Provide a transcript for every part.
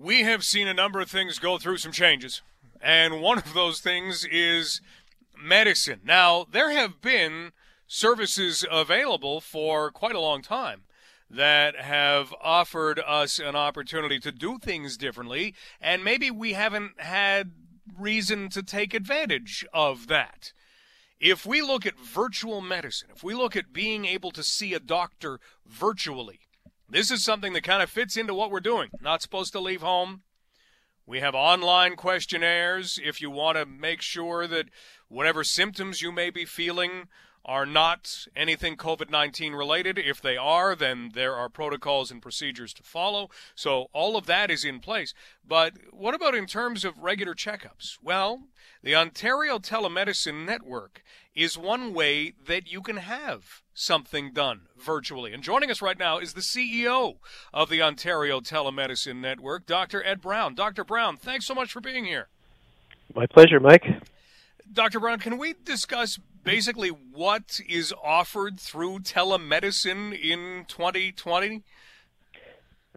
We have seen a number of things go through some changes, and one of those things is medicine. Now, there have been services available for quite a long time that have offered us an opportunity to do things differently, and maybe we haven't had reason to take advantage of that. If we look at virtual medicine, if we look at being able to see a doctor virtually, this is something that kind of fits into what we're doing. Not supposed to leave home. We have online questionnaires if you want to make sure that whatever symptoms you may be feeling are not anything COVID 19 related. If they are, then there are protocols and procedures to follow. So all of that is in place. But what about in terms of regular checkups? Well, the Ontario Telemedicine Network is one way that you can have something done virtually. And joining us right now is the CEO of the Ontario Telemedicine Network, Dr. Ed Brown. Dr. Brown, thanks so much for being here. My pleasure, Mike. Dr. Brown, can we discuss basically what is offered through telemedicine in 2020?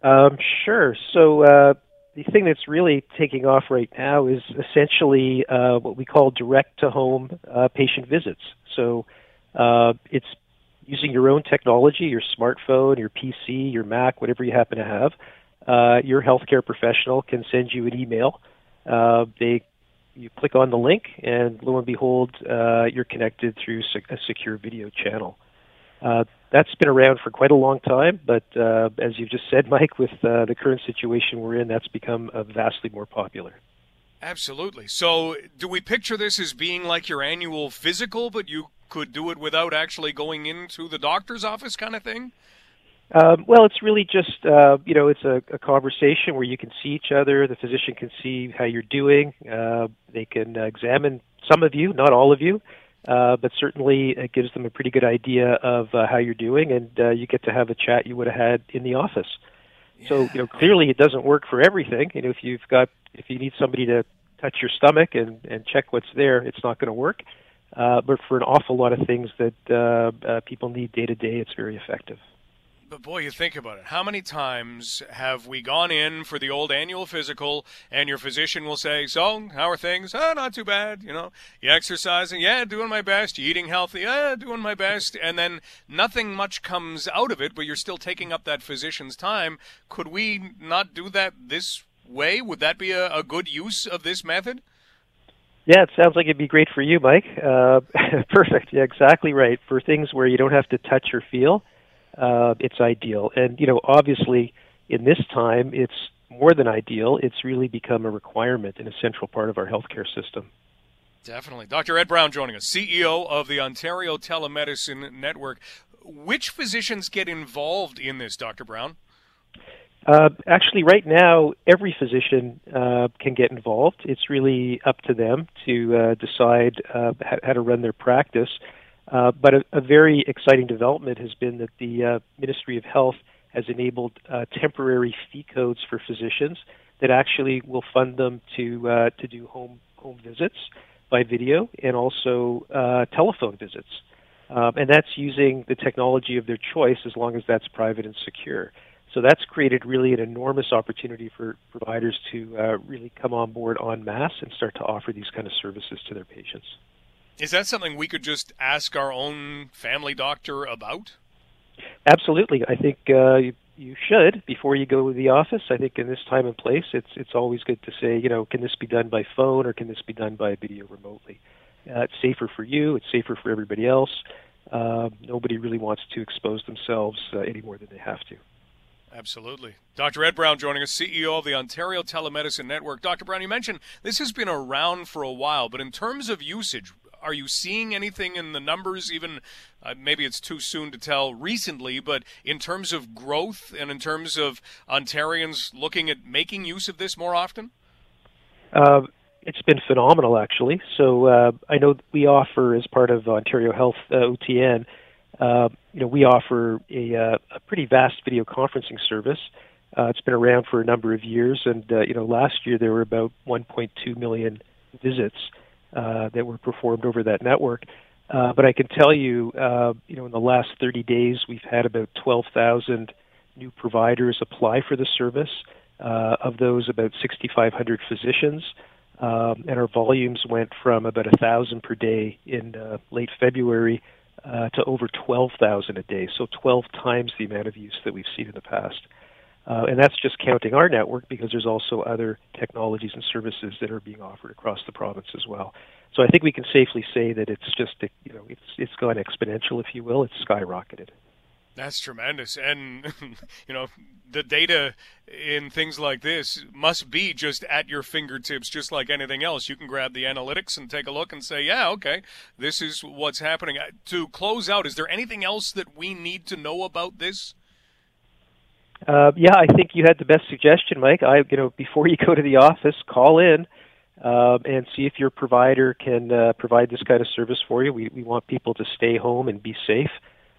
Um, sure. So, uh, the thing that's really taking off right now is essentially uh, what we call direct to home uh, patient visits. So, uh, it's using your own technology, your smartphone, your PC, your Mac, whatever you happen to have. Uh, your healthcare professional can send you an email. Uh, they you click on the link, and lo and behold, uh, you're connected through a secure video channel. Uh, that's been around for quite a long time, but uh, as you've just said, Mike, with uh, the current situation we're in, that's become uh, vastly more popular. Absolutely. So, do we picture this as being like your annual physical, but you could do it without actually going into the doctor's office, kind of thing? Um, well, it's really just uh, you know it's a, a conversation where you can see each other. The physician can see how you're doing. Uh, they can examine some of you, not all of you, uh, but certainly it gives them a pretty good idea of uh, how you're doing, and uh, you get to have a chat you would have had in the office. So you know clearly it doesn't work for everything. You know if you've got if you need somebody to touch your stomach and and check what's there, it's not going to work. Uh, but for an awful lot of things that uh, uh, people need day to day, it's very effective. But boy, you think about it. How many times have we gone in for the old annual physical, and your physician will say, "So, how are things? Oh, not too bad. You know, you exercising? Yeah, doing my best. You eating healthy? Yeah, doing my best." And then nothing much comes out of it, but you're still taking up that physician's time. Could we not do that this way? Would that be a, a good use of this method? Yeah, it sounds like it'd be great for you, Mike. Uh, perfect. Yeah, exactly right. For things where you don't have to touch or feel, uh, it's ideal. And you know, obviously, in this time, it's more than ideal. It's really become a requirement and a central part of our healthcare system. Definitely. Dr. Ed Brown joining us, CEO of the Ontario Telemedicine Network. Which physicians get involved in this, Dr. Brown? Uh, actually, right now, every physician uh, can get involved. It's really up to them to uh, decide uh, how to run their practice. Uh, but a, a, very exciting development has been that the uh, Ministry of Health has enabled uh, temporary fee codes for physicians that actually will fund them to uh, to do home home visits by video and also uh, telephone visits, um, and that's using the technology of their choice as long as that's private and secure. So that's created really an enormous opportunity for providers to really come on board en masse and start to offer these kind of services to their patients. Is that something we could just ask our own family doctor about? Absolutely. I think uh, you, you should before you go to the office. I think in this time and place, it's it's always good to say, you know, can this be done by phone or can this be done by video remotely? Uh, it's safer for you. It's safer for everybody else. Uh, nobody really wants to expose themselves uh, any more than they have to. Absolutely. Dr. Ed Brown joining us, CEO of the Ontario Telemedicine Network. Dr. Brown, you mentioned this has been around for a while, but in terms of usage, are you seeing anything in the numbers? Even uh, maybe it's too soon to tell recently, but in terms of growth and in terms of Ontarians looking at making use of this more often. Uh, it's been phenomenal, actually. So uh, I know we offer, as part of Ontario Health uh, OTN, uh, you know, we offer a, uh, a pretty vast video conferencing service. Uh, it's been around for a number of years, and uh, you know, last year there were about 1.2 million visits uh, that were performed over that network. Uh, but I can tell you, uh, you know, in the last 30 days, we've had about 12,000 new providers apply for the service. Uh, of those, about 6,500 physicians. Um, and our volumes went from about a thousand per day in uh, late February uh, to over 12,000 a day, so 12 times the amount of use that we've seen in the past. Uh, and that's just counting our network because there's also other technologies and services that are being offered across the province as well. So I think we can safely say that it's just you know it's it's gone exponential, if you will. It's skyrocketed. That's tremendous. And, you know, the data in things like this must be just at your fingertips, just like anything else. You can grab the analytics and take a look and say, yeah, okay, this is what's happening. Uh, to close out, is there anything else that we need to know about this? Uh, yeah, I think you had the best suggestion, Mike. I, you know, before you go to the office, call in um, and see if your provider can uh, provide this kind of service for you. We we want people to stay home and be safe.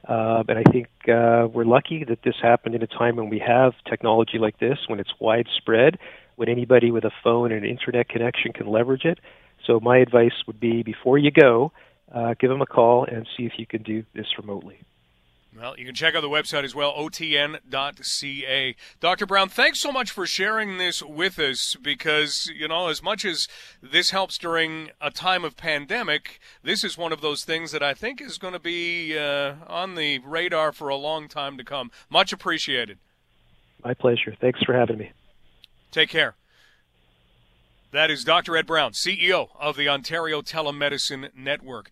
Uh, and I think uh, we're lucky that this happened in a time when we have technology like this, when it's widespread, when anybody with a phone and an internet connection can leverage it. So my advice would be before you go, uh, give them a call and see if you can do this remotely. Well, you can check out the website as well, otn.ca. Dr. Brown, thanks so much for sharing this with us because, you know, as much as this helps during a time of pandemic, this is one of those things that I think is going to be uh, on the radar for a long time to come. Much appreciated. My pleasure. Thanks for having me. Take care. That is Dr. Ed Brown, CEO of the Ontario Telemedicine Network.